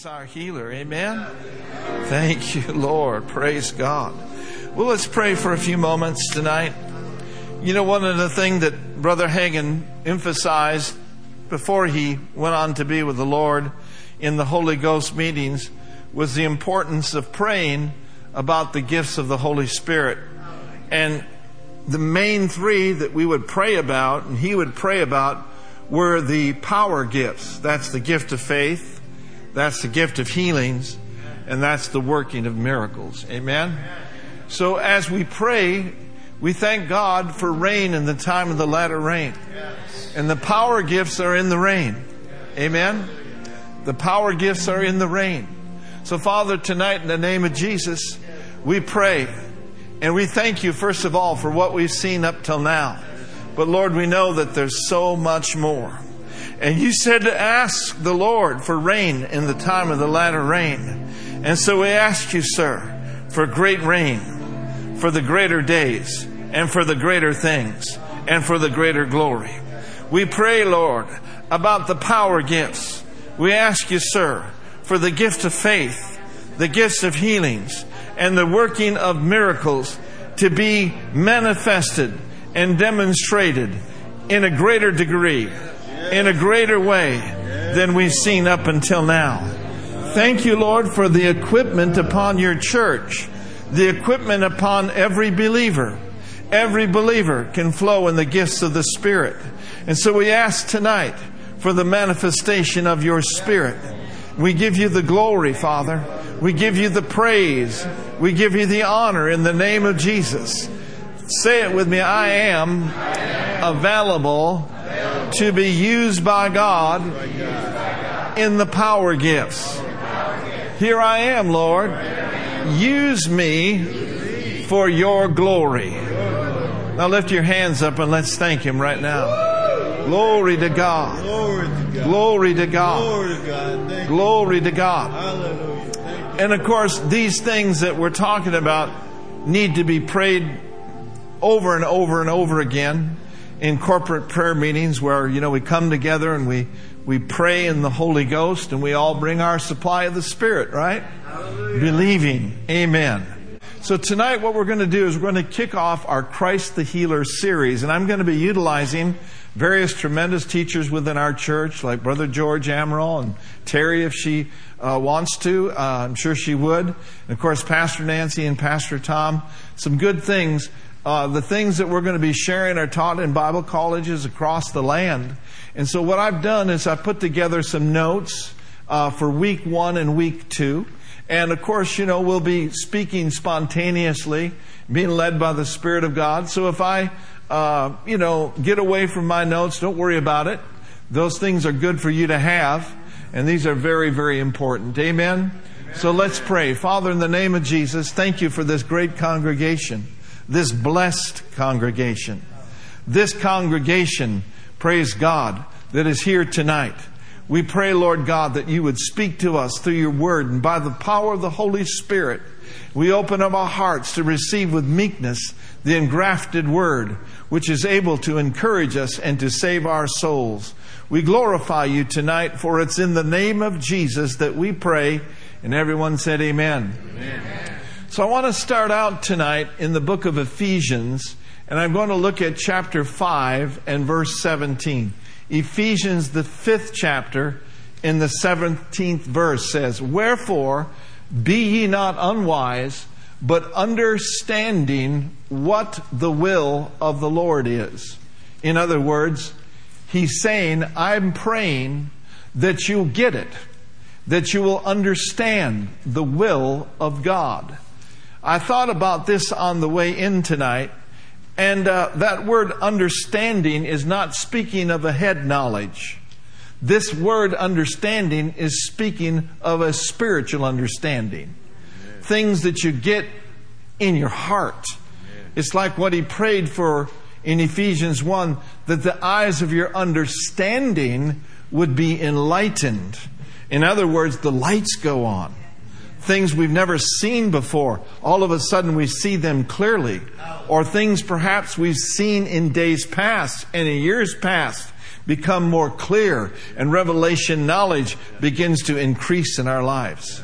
is our healer. Amen. Thank you, Lord. Praise God. Well, let's pray for a few moments tonight. You know, one of the things that Brother Hagin emphasized before he went on to be with the Lord in the Holy Ghost meetings was the importance of praying about the gifts of the Holy Spirit. And the main three that we would pray about and he would pray about were the power gifts. That's the gift of faith, that's the gift of healings, and that's the working of miracles. Amen? So as we pray, we thank God for rain in the time of the latter rain. And the power gifts are in the rain. Amen? The power gifts are in the rain. So, Father, tonight in the name of Jesus, we pray and we thank you, first of all, for what we've seen up till now. But Lord, we know that there's so much more. And you said to ask the Lord for rain in the time of the latter rain. And so we ask you, sir, for great rain, for the greater days, and for the greater things, and for the greater glory. We pray, Lord, about the power gifts. We ask you, sir, for the gift of faith, the gifts of healings, and the working of miracles to be manifested and demonstrated in a greater degree, in a greater way than we've seen up until now. Thank you, Lord, for the equipment upon your church, the equipment upon every believer. Every believer can flow in the gifts of the Spirit. And so we ask tonight for the manifestation of your Spirit. We give you the glory, Father. We give you the praise. We give you the honor in the name of Jesus. Say it with me I am available to be used by God in the power gifts. Here I am, Lord. Use me for your glory. Now lift your hands up and let's thank Him right now. Glory to God. Glory to God. Glory to God. And of course, these things that we're talking about need to be prayed over and over and over again in corporate prayer meetings where, you know, we come together and we, we pray in the Holy Ghost and we all bring our supply of the Spirit, right? Hallelujah. Believing. Amen. So tonight what we're going to do is we're going to kick off our Christ the Healer series and I'm going to be utilizing various tremendous teachers within our church like Brother George Amaral and Terry if she uh, wants to. Uh, I'm sure she would. And of course Pastor Nancy and Pastor Tom. Some good things uh, the things that we're going to be sharing are taught in Bible colleges across the land. And so what I've done is I put together some notes uh, for week one and week two. And of course, you know, we'll be speaking spontaneously, being led by the Spirit of God. So if I, uh, you know, get away from my notes, don't worry about it. Those things are good for you to have. And these are very, very important. Amen? Amen. So let's pray. Father, in the name of Jesus, thank you for this great congregation this blessed congregation. This congregation, praise God, that is here tonight. We pray, Lord God, that you would speak to us through your word and by the power of the Holy Spirit. We open up our hearts to receive with meekness the engrafted word, which is able to encourage us and to save our souls. We glorify you tonight, for it's in the name of Jesus that we pray. And everyone said, Amen. Amen. So I want to start out tonight in the book of Ephesians, and I'm going to look at chapter 5 and verse 17. Ephesians, the fifth chapter, in the 17th verse says, Wherefore, be ye not unwise, but understanding what the will of the Lord is. In other words, he's saying, I'm praying that you'll get it, that you will understand the will of God. I thought about this on the way in tonight, and uh, that word understanding is not speaking of a head knowledge. This word understanding is speaking of a spiritual understanding. Amen. Things that you get in your heart. Amen. It's like what he prayed for in Ephesians 1 that the eyes of your understanding would be enlightened. In other words, the lights go on things we've never seen before. All of a sudden we see them clearly. Or things perhaps we've seen in days past and in years past become more clear and revelation knowledge begins to increase in our lives.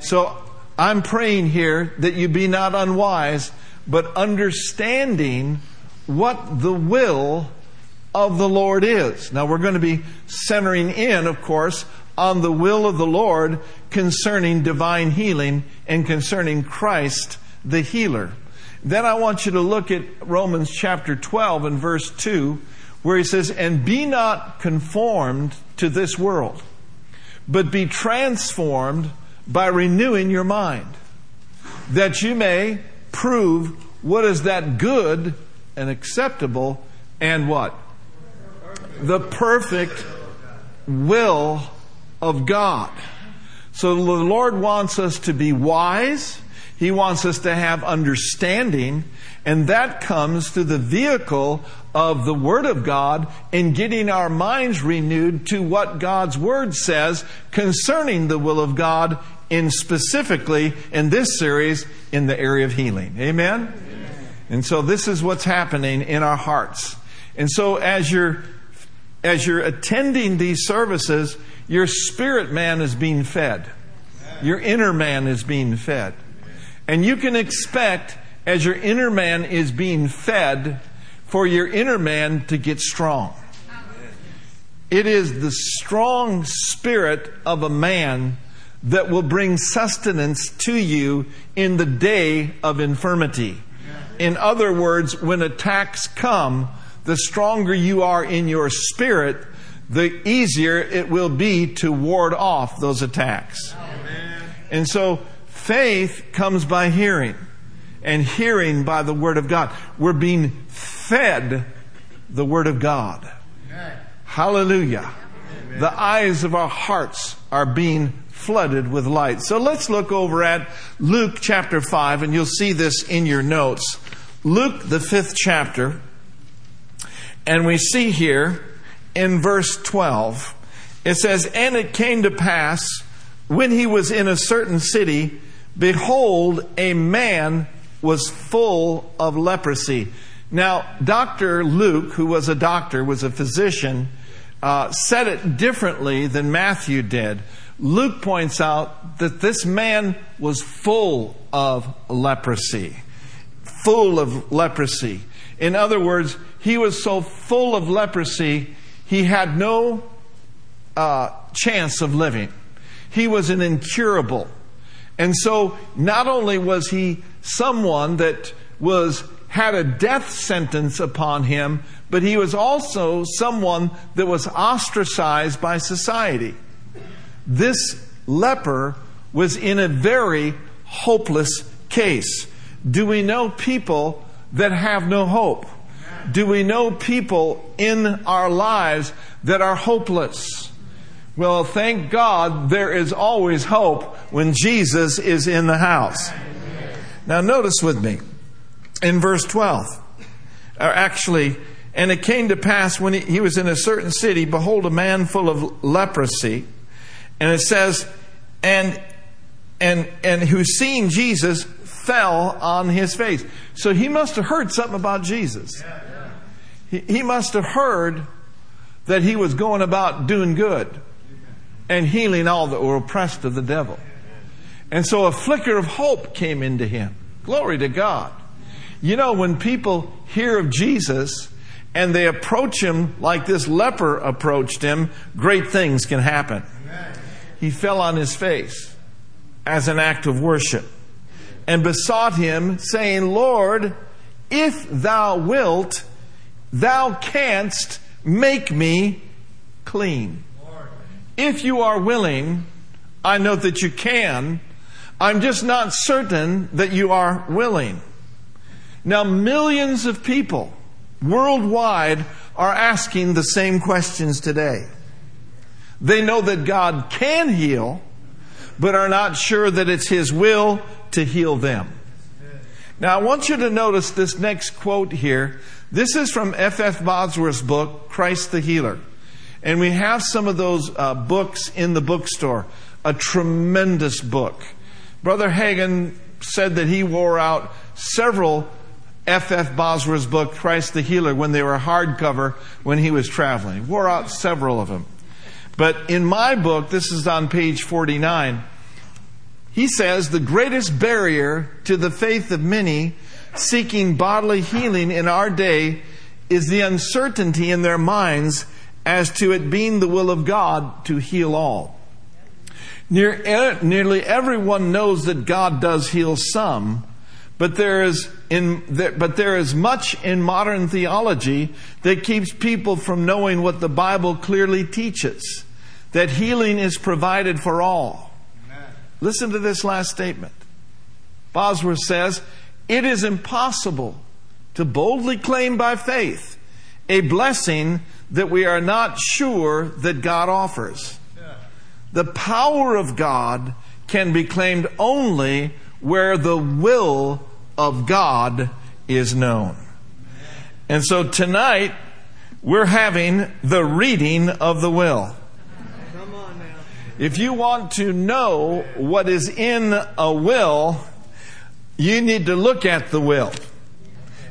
So I'm praying here that you be not unwise, but understanding what the will of the Lord is. Now we're going to be centering in, of course, on the will of the Lord concerning divine healing and concerning Christ the healer. Then I want you to look at Romans chapter 12 and verse 2, where he says, And be not conformed to this world, but be transformed by renewing your mind, that you may prove what is that good and acceptable and what? The perfect will of God. So the Lord wants us to be wise. He wants us to have understanding. And that comes through the vehicle of the Word of God in getting our minds renewed to what God's Word says concerning the will of God in specifically in this series in the area of healing. Amen? Amen? And so this is what's happening in our hearts. And so as you're as you're attending these services, your spirit man is being fed. Your inner man is being fed. And you can expect, as your inner man is being fed, for your inner man to get strong. It is the strong spirit of a man that will bring sustenance to you in the day of infirmity. In other words, when attacks come, the stronger you are in your spirit, the easier it will be to ward off those attacks. Amen. And so faith comes by hearing, and hearing by the Word of God. We're being fed the Word of God. Amen. Hallelujah. Amen. The eyes of our hearts are being flooded with light. So let's look over at Luke chapter 5, and you'll see this in your notes. Luke, the fifth chapter, and we see here in verse 12, it says, And it came to pass when he was in a certain city, behold, a man was full of leprosy. Now, Dr. Luke, who was a doctor, was a physician, uh, said it differently than Matthew did. Luke points out that this man was full of leprosy. Full of leprosy. In other words, he was so full of leprosy he had no uh, chance of living. He was an incurable. And so not only was he someone that was had a death sentence upon him, but he was also someone that was ostracized by society. This leper was in a very hopeless case. Do we know people that have no hope? Do we know people in our lives that are hopeless? Well, thank God there is always hope when Jesus is in the house. Now, notice with me in verse 12, or actually, and it came to pass when he, he was in a certain city, behold, a man full of leprosy. And it says, and and and who seeing Jesus fell on his face. So he must have heard something about Jesus. Yeah. He, must have heard that he was going about doing good and healing all that were oppressed of the devil. And so a flicker of hope came into him. Glory to God. You know, when people hear of Jesus and they approach him like this leper approached him, great things can happen. He fell on his face as an act of worship and besought him, saying, Lord, if thou wilt, Thou canst make me clean. If you are willing, I know that you can. I'm just not certain that you are willing. Now, millions of people worldwide are asking the same questions today. They know that God can heal, but are not sure that it's His will to heal them. Now, I want you to notice this next quote here this is from F.F. F. Bosworth's book, Christ the Healer. And we have some of those uh, books in the bookstore. A tremendous book. Brother Hagin said that he wore out several F. F. Bosworth's book, Christ the Healer, when they were hardcover when he was traveling. Wore out several of them. But in my book, this is on page 49, he says the greatest barrier to the faith of many seeking bodily healing in our day is the uncertainty in their minds as to it being the will of God to heal all. Near, nearly everyone knows that God does heal some, but there is in but there is much in modern theology that keeps people from knowing what the Bible clearly teaches that healing is provided for all. Listen to this last statement. Bosworth says, It is impossible to boldly claim by faith a blessing that we are not sure that God offers. The power of God can be claimed only where the will of God is known. And so tonight, we're having the reading of the will. If you want to know what is in a will, you need to look at the will.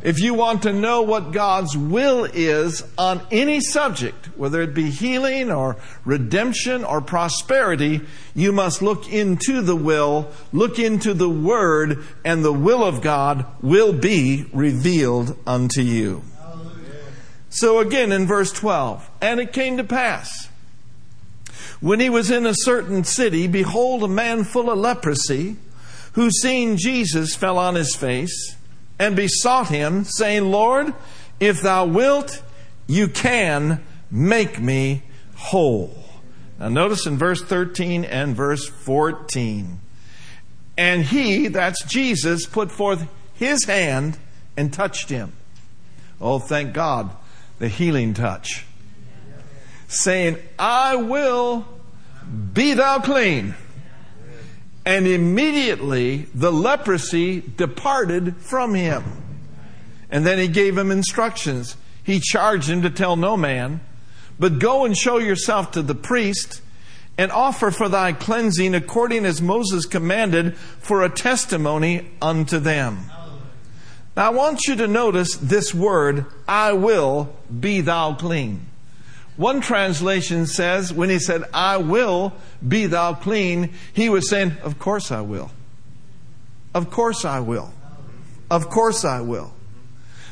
If you want to know what God's will is on any subject, whether it be healing or redemption or prosperity, you must look into the will, look into the Word, and the will of God will be revealed unto you. So again in verse 12, and it came to pass when he was in a certain city, behold, a man full of leprosy, who seeing Jesus fell on his face and besought him, saying, Lord, if thou wilt, you can make me whole. Now notice in verse 13 and verse 14. And he, that's Jesus, put forth his hand and touched him. Oh, thank God, the healing touch saying, I will be thou clean. And immediately the leprosy departed from him. And then he gave him instructions. He charged him to tell no man, but go and show yourself to the priest and offer for thy cleansing according as Moses commanded for a testimony unto them. Now I want you to notice this word, I will be thou clean. One translation says, when he said, I will be thou clean, he was saying, Of course I will. Of course I will. Of course I will.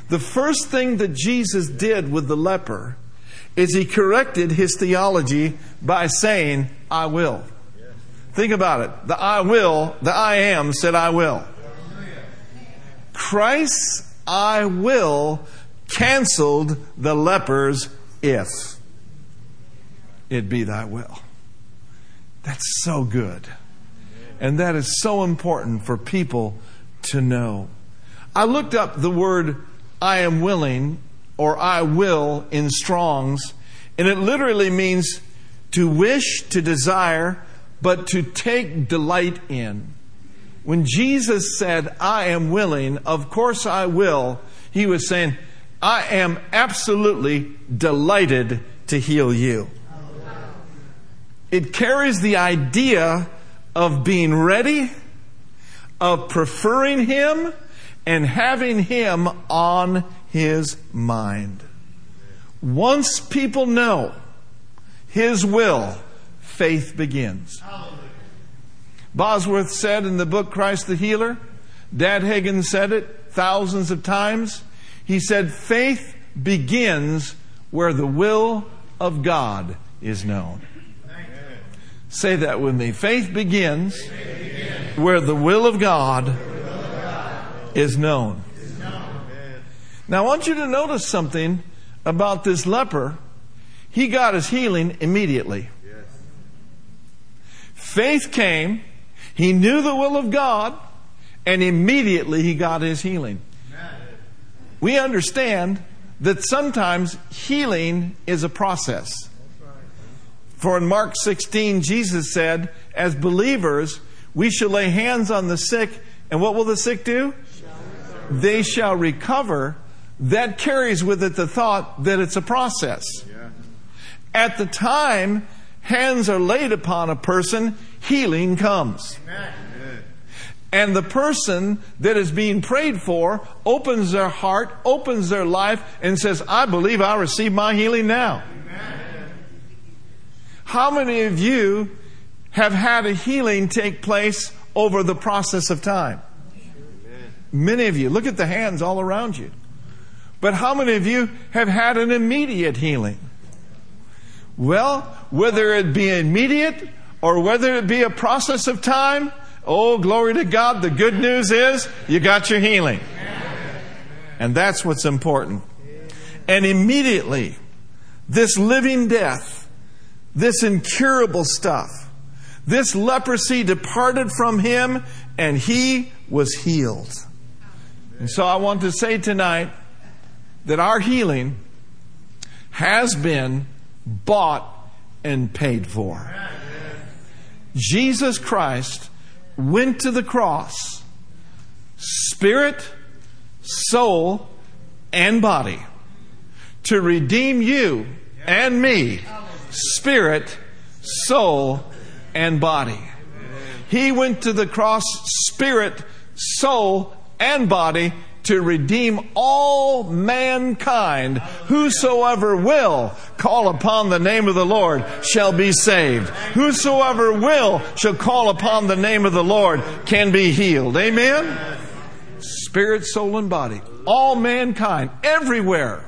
The first thing that Jesus did with the leper is he corrected his theology by saying, I will. Think about it. The I will, the I am said, I will. Christ's I will canceled the leper's if it be thy will. That's so good. And that is so important for people to know. I looked up the word I am willing or I will in Strong's, and it literally means to wish, to desire, but to take delight in. When Jesus said, I am willing, of course I will, he was saying, I am absolutely delighted to heal you. It carries the idea of being ready, of preferring Him, and having Him on His mind. Once people know His will, faith begins. Bosworth said in the book Christ the Healer, Dad Hagin said it thousands of times. He said, faith begins where the will of God is known. Say that with me. Faith begins, where the will of God, is known. Now, I want you to notice something about this leper. He got his healing immediately. Faith came, he knew the will of God, and immediately he got his healing. We understand that sometimes healing is a process. For in Mark 16, Jesus said, as believers, we shall lay hands on the sick, and what will the sick do? They shall recover. That carries with it the thought that it's a process. At the time hands are laid upon a person, healing comes. And the person that is being prayed for opens their heart, opens their life, and says, I believe I receive my healing now. How many of you have had a healing take place over the process of time? Amen. Many of you. Look at the hands all around you. But how many of you have had an immediate healing? Well, whether it be immediate or whether it be a process of time, oh, glory to God, the good news is you got your healing. And that's what's important. And immediately, this living death, this incurable stuff, this leprosy departed from him and he was healed. And so I want to say tonight that our healing has been bought and paid for. Jesus Christ went to the cross, spirit, soul, and body, to redeem you and me, spirit, soul, and body. He went to the cross, spirit, soul, and body to redeem all mankind. Whosoever will call upon the name of the Lord shall be saved. Whosoever will shall call upon the name of the Lord can be healed. Amen? Spirit, soul, and body. All mankind, everywhere.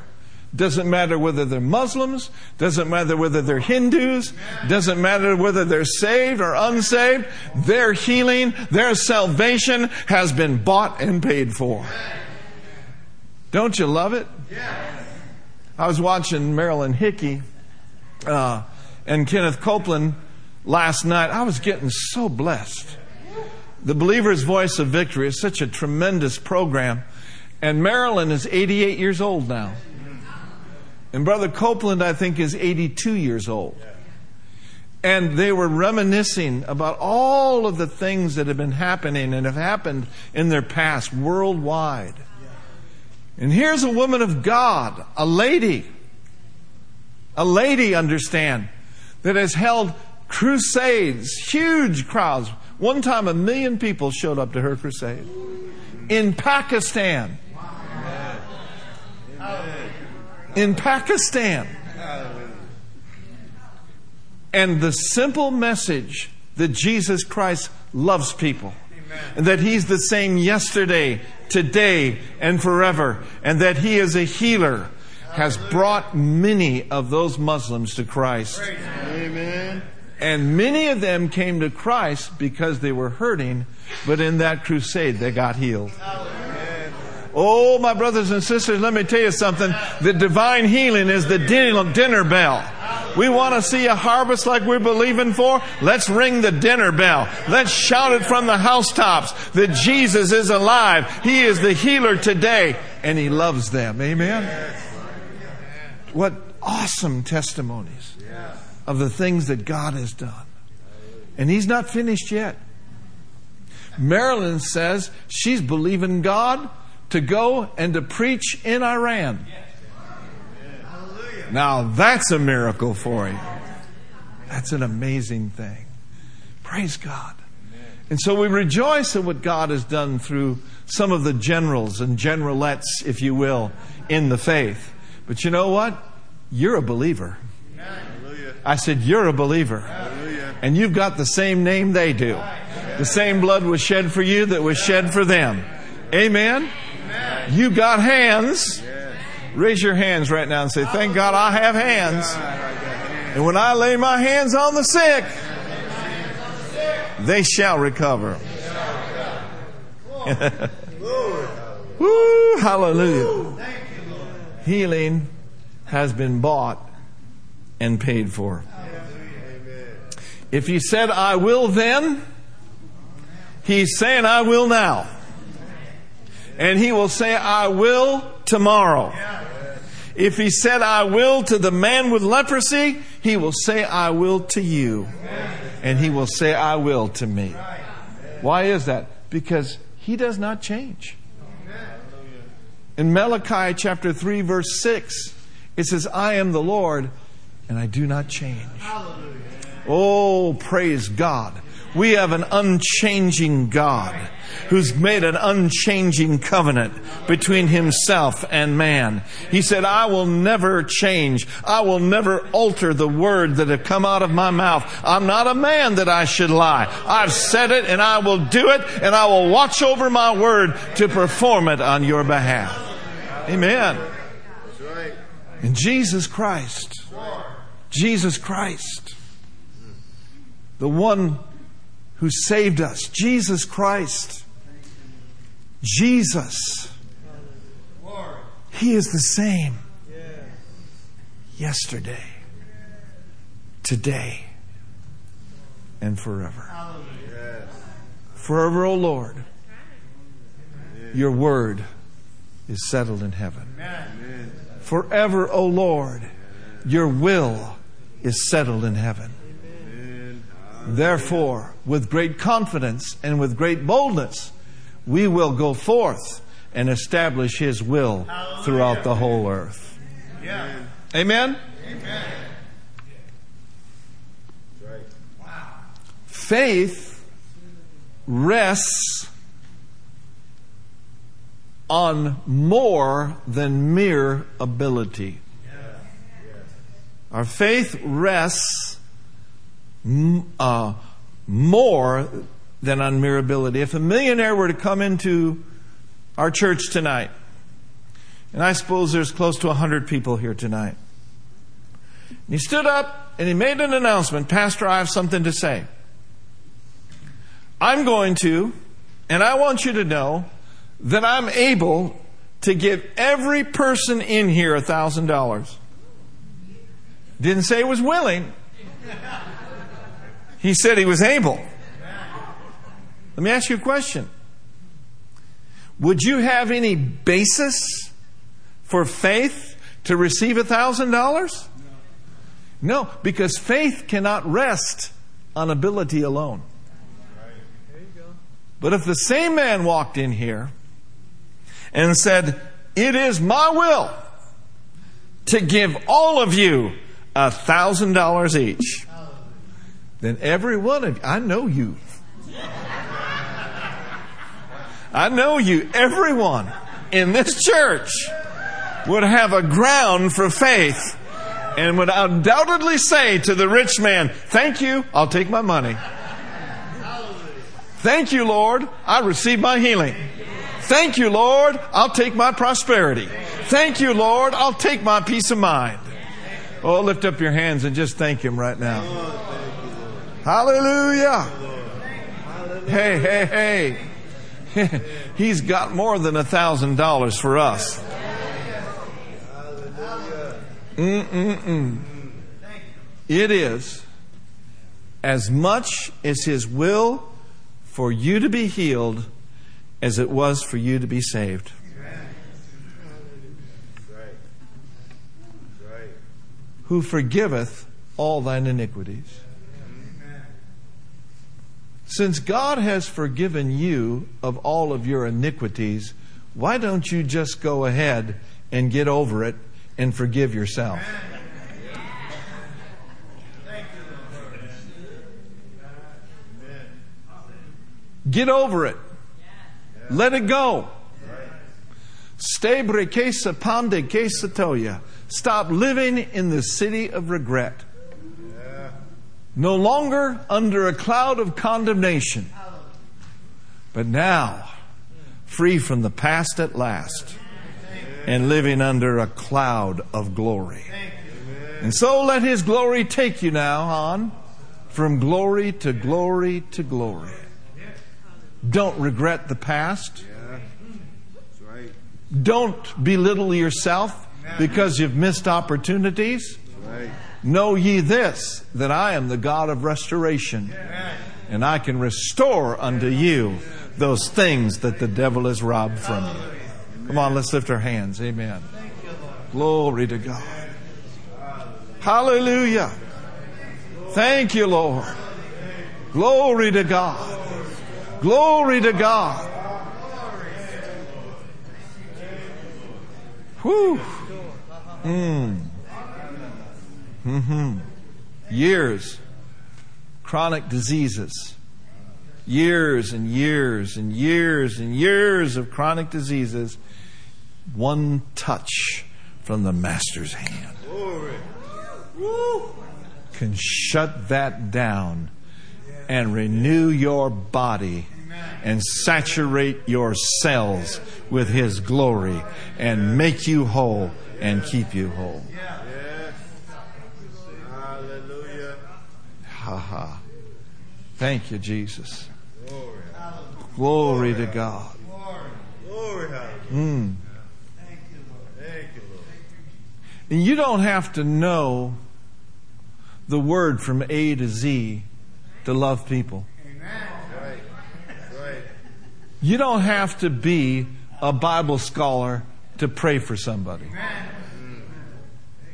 Doesn't matter whether they're Muslims, doesn't matter whether they're Hindus, doesn't matter whether they're saved or unsaved. Their healing, their salvation has been bought and paid for. Don't you love it? I was watching Marilyn Hickey uh, and Kenneth Copeland last night. I was getting so blessed. The Believer's Voice of Victory is such a tremendous program. And Marilyn is 88 years old now. And Brother Copeland, I think, is 82 years old. And they were reminiscing about all of the things that have been happening and have happened in their past worldwide. And here's a woman of God, a lady, a lady, understand, that has held crusades, huge crowds. One time, a million people showed up to her crusade in Pakistan. In Pakistan. And the simple message that Jesus Christ loves people and that He's the same yesterday, today, and forever, and that He is a healer, has brought many of those Muslims to Christ. Amen. And many of them came to Christ because they were hurting, but in that crusade they got healed. Oh, my brothers and sisters, let me tell you something. The divine healing is the dinner bell. We want to see a harvest like we're believing for. Let's ring the dinner bell. Let's shout it from the housetops that Jesus is alive. He is the healer today and He loves them. Amen. What awesome testimonies of the things that God has done. And He's not finished yet. Marilyn says she's believing God to go and to preach in Iran. Now that's a miracle for you. That's an amazing thing. Praise God. And so we rejoice at what God has done through some of the generals and generalettes, if you will, in the faith. But you know what? You're a believer. I said, You're a believer. And you've got the same name they do. The same blood was shed for you that was shed for them. Amen? You got hands. Raise your hands right now and say, Thank God I have hands. And when I lay my hands on the sick, they shall recover. Woo, hallelujah. Healing has been bought and paid for. If he said, I will then, he's saying, I will now. And he will say, I will tomorrow. If he said, I will to the man with leprosy, he will say, I will to you. And he will say, I will to me. Why is that? Because he does not change. In Malachi chapter 3, verse 6, it says, I am the Lord and I do not change. Oh, praise God. We have an unchanging God who's made an unchanging covenant between himself and man. He said, I will never change. I will never alter the word that have come out of my mouth. I'm not a man that I should lie. I've said it and I will do it and I will watch over my word to perform it on your behalf. Amen. In Jesus Christ. Jesus Christ. The one who saved us. Jesus Christ. Jesus. He is the same yesterday, today, and forever. Forever, O Lord, your word is settled in heaven. Forever, O Lord, your will is settled in heaven. Therefore, with great confidence and with great boldness, we will go forth and establish His will throughout the whole earth. Amen? Faith rests on more than mere ability. Our faith rests uh, more than on mere ability. If a millionaire were to come into our church tonight, and I suppose there's close to 100 people here tonight, and he stood up and he made an announcement Pastor, I have something to say. I'm going to, and I want you to know that I'm able to give every person in here a thousand dollars. Didn't say he was willing. He said he was able. Let me ask you a question. Would you have any basis for faith to receive a thousand dollars? No, because faith cannot rest on ability alone. But if the same man walked in here and said, It is my will to give all of you a thousand dollars each, then every one of you, I know you. I know you, everyone in this church would have a ground for faith and would undoubtedly say to the rich man, Thank you, I'll take my money. Thank you, Lord, I receive my healing. Thank you, Lord, I'll take my prosperity. Thank you, Lord, I'll take my peace of mind. Oh, lift up your hands and just thank Him right now. Hallelujah. Hey, hey, hey. He's got more than a thousand dollars for us. Mm-mm-mm. It is as much as His will for you to be healed as it was for you to be saved. Who forgiveth all thine iniquities. Since God has forgiven you of all of your iniquities, why don't you just go ahead and get over it and forgive yourself? Get over it. Let it go. Stebre kesa pande. Stop living in the city of regret no longer under a cloud of condemnation, but now free from the past at last and living under a cloud of glory. And so let His glory take you now on from glory to glory to glory. Don't regret the past. Don't belittle yourself because you've missed opportunities. Know ye this, that I am the God of restoration, and I can restore unto you those things that the devil has robbed from you. Come on, let's lift our hands. Amen. Glory to God. Hallelujah. Thank you, Lord. Glory to God. Glory to God. Whew. Mm. Mm-hmm. Years, chronic diseases, years and years and years and years of chronic diseases, one touch from the Master's hand. Can shut that down and renew your body and saturate your cells with His glory and make you whole and keep you whole. Hallelujah. Ha ha. Thank you, Jesus. Glory to God. Glory. Mm. Thank you, Lord. And you don't have to know the word from A to Z to love people. You don't have to be a Bible scholar to pray for somebody.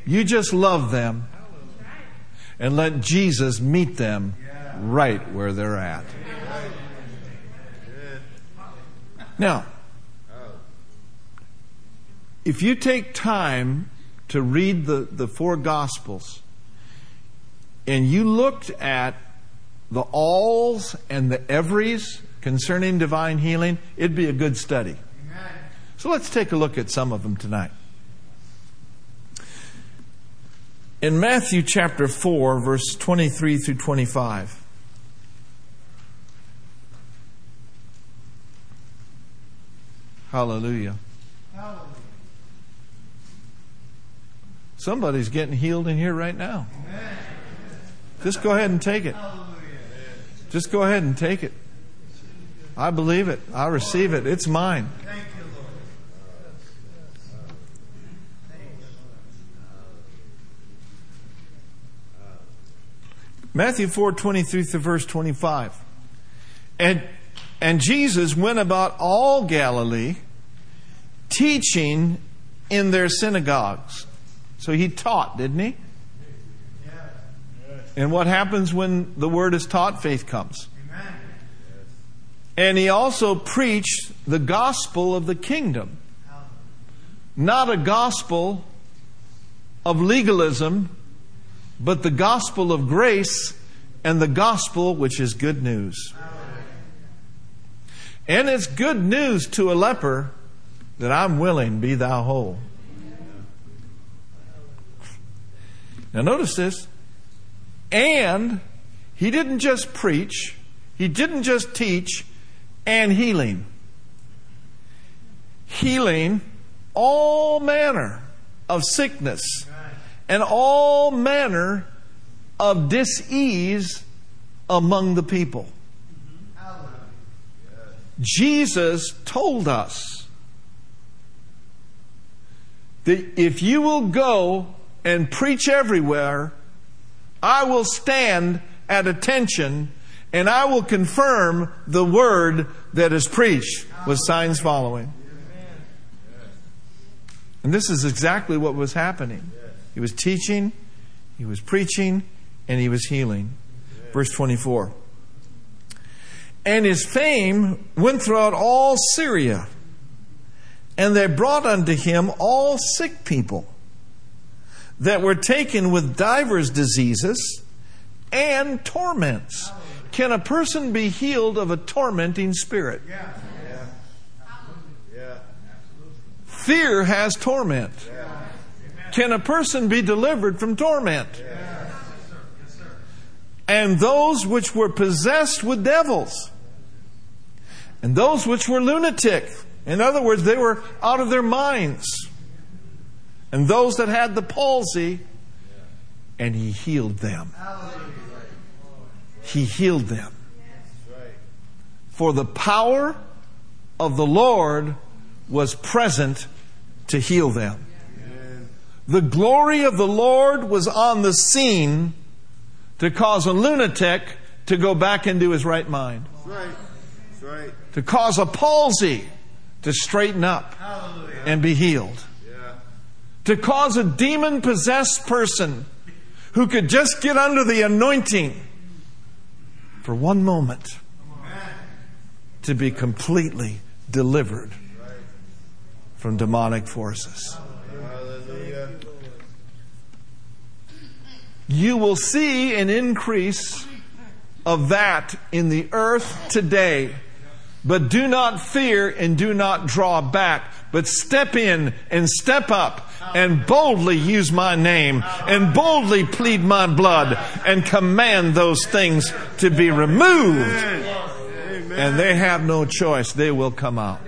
You just love them and let Jesus meet them right where they're at. Now, if you take time to read the, the four Gospels and you looked at the alls and the everys concerning divine healing, it'd be a good study. So let's take a look at some of them tonight. In Matthew chapter 4, verse 23 through 25. Hallelujah. Somebody's getting healed in here right now. Just go ahead and take it. Just go ahead and take it. I believe it. I receive it. It's mine. Matthew 4 23 through verse 25. And, and Jesus went about all Galilee, teaching in their synagogues. So he taught, didn't he? And what happens when the word is taught? Faith comes. And he also preached the gospel of the kingdom. Not a gospel of legalism, but the gospel of grace and the gospel which is good news. And it's good news to a leper that I'm willing, be thou whole. Now, notice this. And he didn't just preach, he didn't just teach, and healing. Healing all manner of sickness and all manner of disease among the people. Jesus told us that if you will go and preach everywhere, I will stand at attention and I will confirm the word that is preached with signs following. And this is exactly what was happening. He was teaching, he was preaching, and he was healing. Verse 24. And his fame went throughout all Syria, and they brought unto him all sick people that were taken with divers diseases and torments. Can a person be healed of a tormenting spirit? Yeah. Yeah. Fear has torment. Can a person be delivered from torment? Yes. And those which were possessed with devils, and those which were lunatic. In other words, they were out of their minds. And those that had the palsy, and he healed them. He healed them. For the power of the Lord was present to heal them. The glory of the Lord was on the scene to cause a lunatic to go back into his right mind, That's right. That's right. to cause a palsy to straighten up and be healed, Yeah. to cause a demon possessed person who could just get under the anointing for one moment to be completely delivered from demonic forces. You will see an increase of that in the earth today. But do not fear and do not draw back, but step in and step up and boldly use my name and boldly plead my blood and command those things to be removed. And they have no choice. They will come out.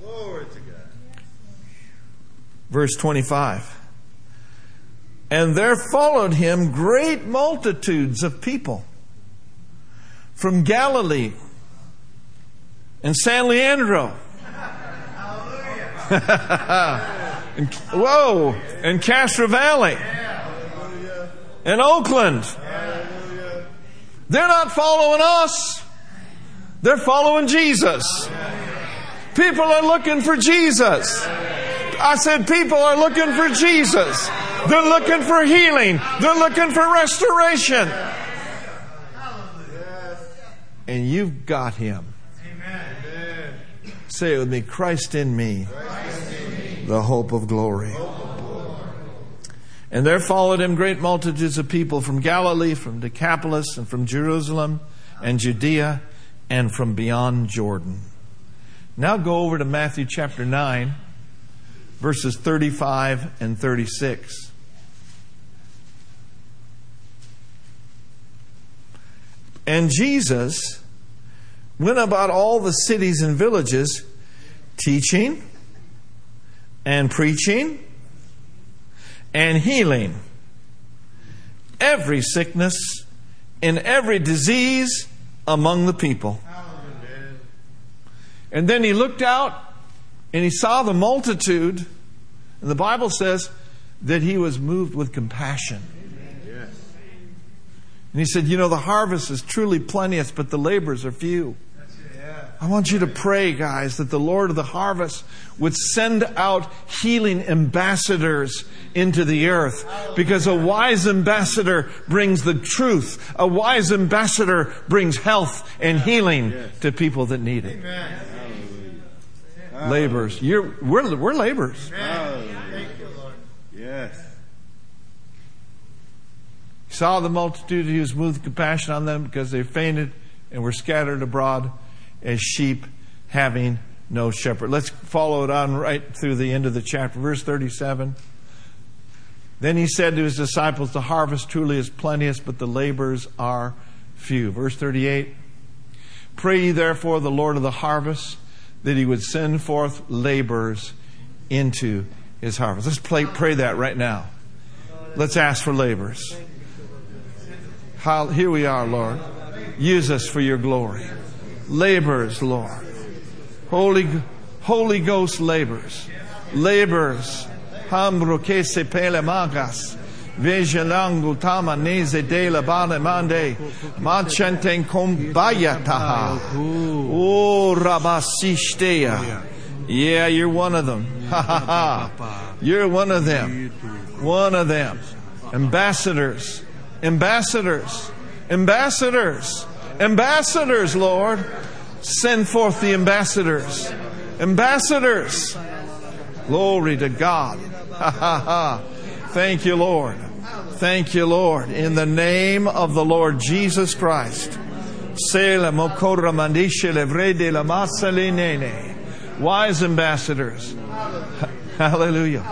Glory to God. Verse 25. And there followed him great multitudes of people from Galilee and San Leandro. and, whoa, and Castro Valley and Oakland. They're not following us. They're following Jesus. People are looking for Jesus. I said people are looking for Jesus. They're looking for healing. They're looking for restoration. And you've got him. Amen. Say it with me Christ in me, the hope of glory. And there followed him great multitudes of people from Galilee, from Decapolis, and from Jerusalem, and Judea, and from beyond Jordan. Now go over to Matthew chapter 9, verses 35 and 36. And Jesus went about all the cities and villages, teaching and preaching and healing every sickness and every disease among the people. And then he looked out and he saw the multitude, and the Bible says that he was moved with compassion. And he said, You know, the harvest is truly plenteous, but the laborers are few. I want you to pray, guys, that the Lord of the harvest would send out healing ambassadors into the earth. Because a wise ambassador brings the truth. A wise ambassador brings health and healing to people that need it. Laborers. You're, we're, we're laborers. Hallelujah. Yes. He saw the multitude, he was moved with compassion on them because they fainted and were scattered abroad as sheep having no shepherd. Let's follow it on right through the end of the chapter. Verse 37. Then he said to his disciples, The harvest truly is plenteous, but the laborers are few. Verse 38. Pray ye therefore the Lord of the harvest that he would send forth laborers into his harvest. Let's play, pray that right now. Let's ask for laborers. How, here we are, Lord. Use us for your glory. Laborers, Lord. Holy, Holy Ghost laborers. Laborers. Magas. Vejalangu tama neze de la bane mande. Manchenten kombaya taha. Oh, rabasistea. Yeah, you're one of them. Ha ha ha. You're one of them. One of them. Ambassadors. Ambassadors. Ambassadors. Ambassadors, Lord. Send forth the ambassadors. Ambassadors. Glory to God. Ha ha ha. Thank you, Lord. Thank you, Lord. In the name of the Lord Jesus Christ. Wise ambassadors. Hallelujah.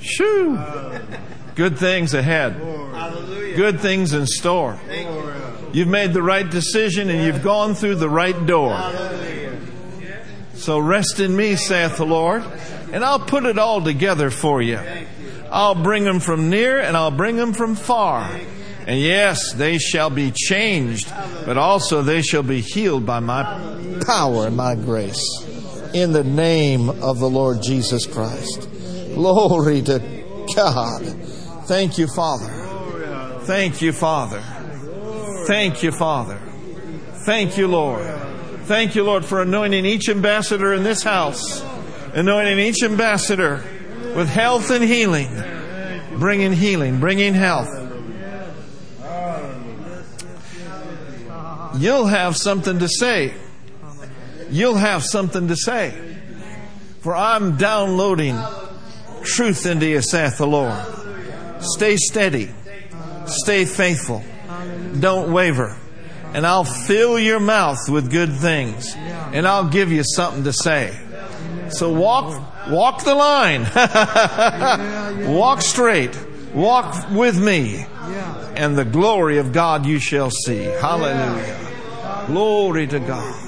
Shoo. Good things ahead. Good things in store. You've made the right decision and you've gone through the right door. So rest in me, saith the Lord, and I'll put it all together for you. I'll bring them from near and I'll bring them from far. And yes, they shall be changed, but also they shall be healed by my power and my grace. In the name of the Lord Jesus Christ. Glory to God. Thank you, Father. Thank you, Father. Thank you, Father. Thank you, Lord. Thank you, Lord, for anointing each ambassador in this house, anointing each ambassador with health and healing, bringing healing, bringing health. You'll have something to say. You'll have something to say. For I'm downloading truth into you, saith the Lord. Stay steady. Stay faithful. Don't waver. And I'll fill your mouth with good things. And I'll give you something to say. So walk, walk the line. walk straight. Walk with me. And the glory of God you shall see. Hallelujah. Glory to God.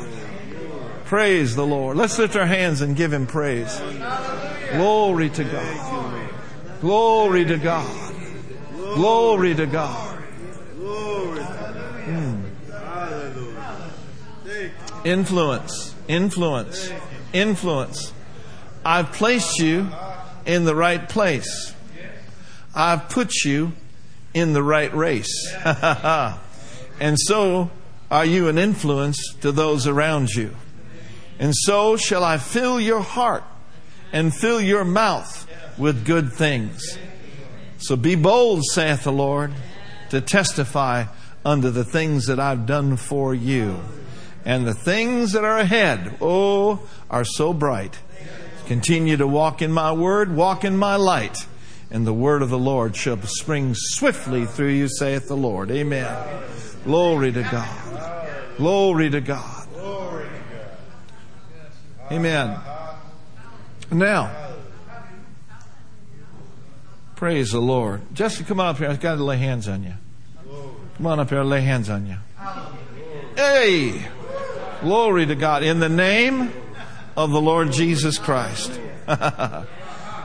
Praise the Lord. Let's lift our hands and give Him praise. Glory to God. Glory to God. Glory to God. Hmm. Influence, influence, influence. I've placed you in the right place. I've put you in the right race. and so are you an influence to those around you. And so shall I fill your heart and fill your mouth with good things. So be bold, saith the Lord, to testify unto the things that I've done for you. And the things that are ahead, oh, are so bright. Continue to walk in my word, walk in my light, and the word of the Lord shall spring swiftly through you, saith the Lord. Amen. Glory to God. Glory to God. Amen. Now, praise the Lord. Jesse, come on up here. I've got to lay hands on you. Come on up here. Lay hands on you. Hey! Glory to God. In the name of the Lord Jesus Christ.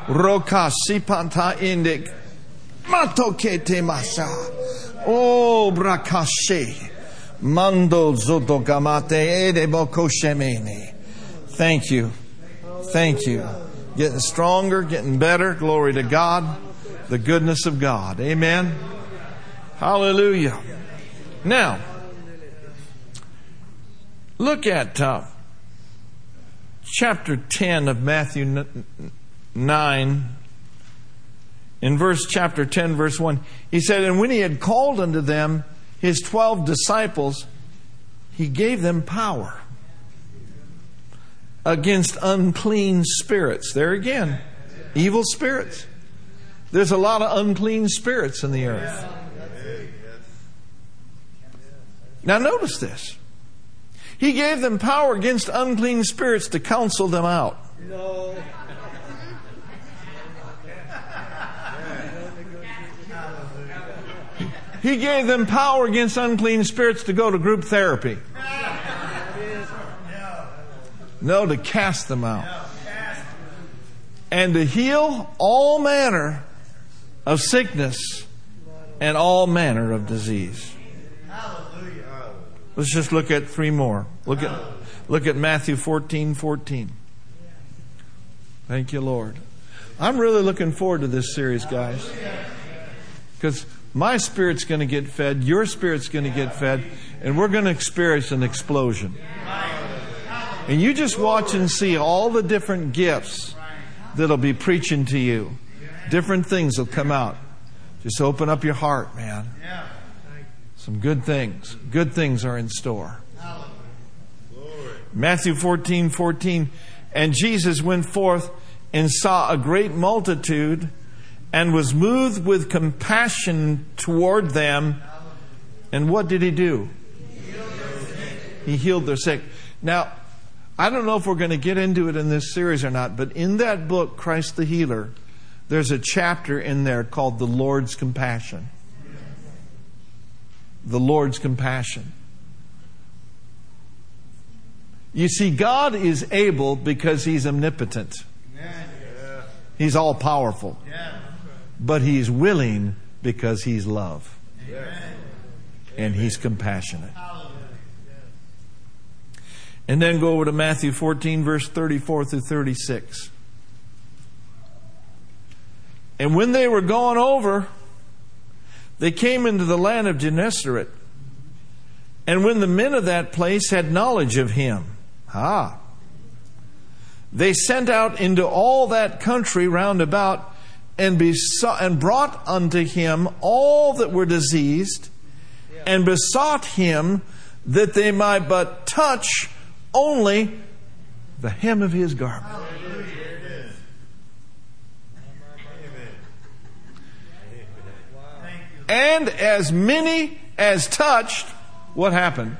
Roka sipanta indik. Matokete masa. Oh, brakashe. Mando zodogamate edeboko shemene. Thank you. Thank you. Getting stronger, getting better. Glory to God. The goodness of God. Amen. Hallelujah. Now, look at uh, chapter 10 of Matthew 9. In verse chapter 10, verse 1, he said, And when he had called unto them his twelve disciples, he gave them power against unclean spirits. There again, evil spirits. There's a lot of unclean spirits in the earth. Now, notice this. He gave them power against unclean spirits to counsel them out. No. He gave them power against unclean spirits to go to group therapy. No, to cast them out. And to heal all manner of sickness and all manner of disease. Let's just look at three more. Look at look at Matthew 14, 14. Thank you, Lord. I'm really looking forward to this series, guys. Because my spirit's going to get fed, your spirit's going to get fed, and we're going to experience an explosion. And you just watch and see all the different gifts that'll be preaching to you. Different things will come out. Just open up your heart, man. Some good things. Good things are in store. Matthew 14, 14. And Jesus went forth and saw a great multitude and was moved with compassion toward them. And what did he do? He healed their sick. Now, I don't know if we're going to get into it in this series or not, but in that book, Christ the Healer, there's a chapter in there called The Lord's Compassion. The Lord's Compassion. You see, God is able because He's omnipotent. He's all powerful. But He's willing because He's love. And He's compassionate. And then go over to Matthew 14, verse 34 through 36. And when they were gone over, they came into the land of Gennesaret. And when the men of that place had knowledge of him, ah, they sent out into all that country round about and, besought, and brought unto him all that were diseased and besought him that they might but touch only the hem of his garment. And as many as touched, what happened?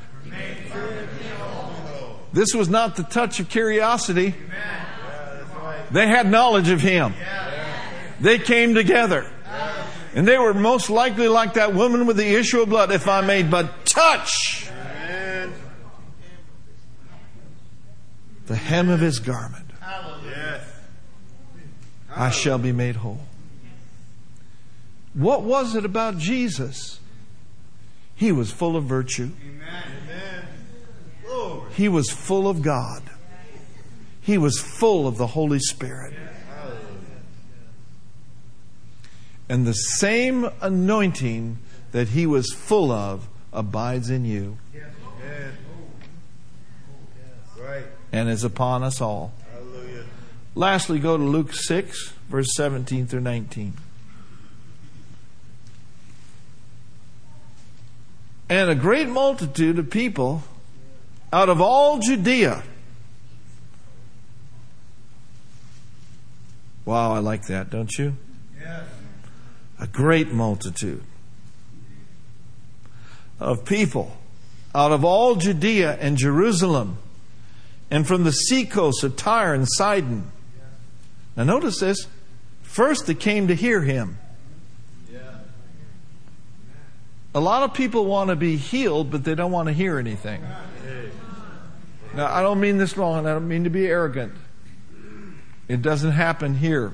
This was not the touch of curiosity. They had knowledge of Him. They came together. And they were most likely like that woman with the issue of blood. If I may but touch the hem of His garment, I shall be made whole. What was it about Jesus? He was full of virtue. He was full of God. He was full of the Holy Spirit. And the same anointing that he was full of abides in you and is upon us all. Lastly, go to Luke 6, verse 17 through 19. And a great multitude of people out of all Judea. Wow, I like that, don't you? Yes. A great multitude of people out of all Judea and Jerusalem and from the seacoast of Tyre and Sidon. Now, notice this. First, they came to hear him. Yeah. A lot of people want to be healed, but they don't want to hear anything. Now, I don't mean this wrong, and I don't mean to be arrogant. It doesn't happen here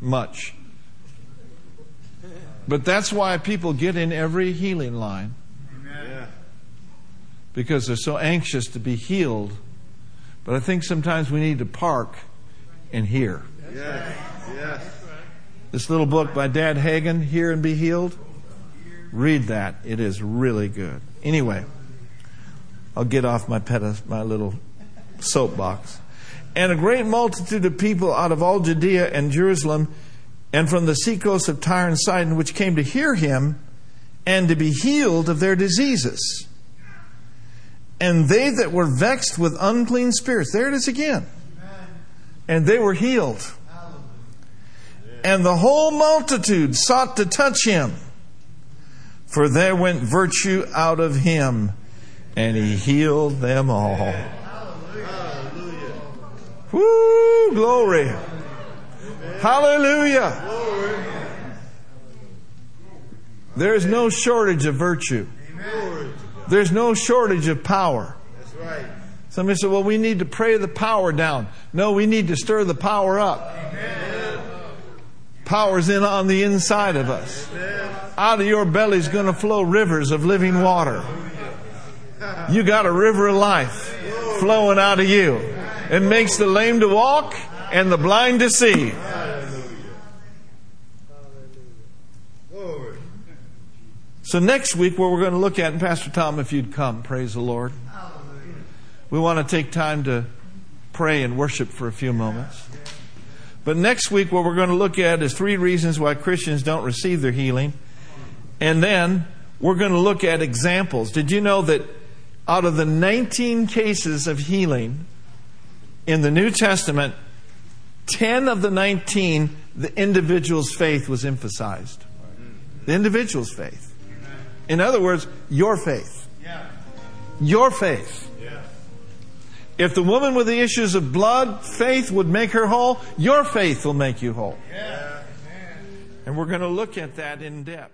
much. But that's why people get in every healing line Yeah. because they're so anxious to be healed. But I think sometimes we need to park and hear. Yes. Yes. This little book by Dad Hagin, Hear and Be Healed, read that. It is really good. Anyway, I'll get off my pedest, my little soapbox. And a great multitude of people out of all Judea and Jerusalem and from the seacoast of Tyre and Sidon, which came to hear him and to be healed of their diseases. And they that were vexed with unclean spirits, there it is again. And they were healed. And the whole multitude sought to touch him. For there went virtue out of him, and he healed them all. Hallelujah. Woo! Glory. Hallelujah. Glory. There's no shortage of virtue. There's no shortage of power. Somebody said, well, we need to pray the power down. No, we need to stir the power up. Power's in on the inside of us. Out of your belly's going to flow rivers of living water. You got a river of life flowing out of you. It makes the lame to walk and the blind to see. So next week, what we're going to look at, and Pastor Tom, if you'd come, praise the Lord. We want to take time to pray and worship for a few moments. But next week, what we're going to look at is three reasons why Christians don't receive their healing. And then we're going to look at examples. Did you know that out of the 19 cases of healing in the New Testament, 10 of the 19, the individual's faith was emphasized? The individual's faith. In other words, your faith. Your faith. If the woman with the issues of blood, faith would make her whole, your faith will make you whole. Yeah. And we're going to look at that in depth.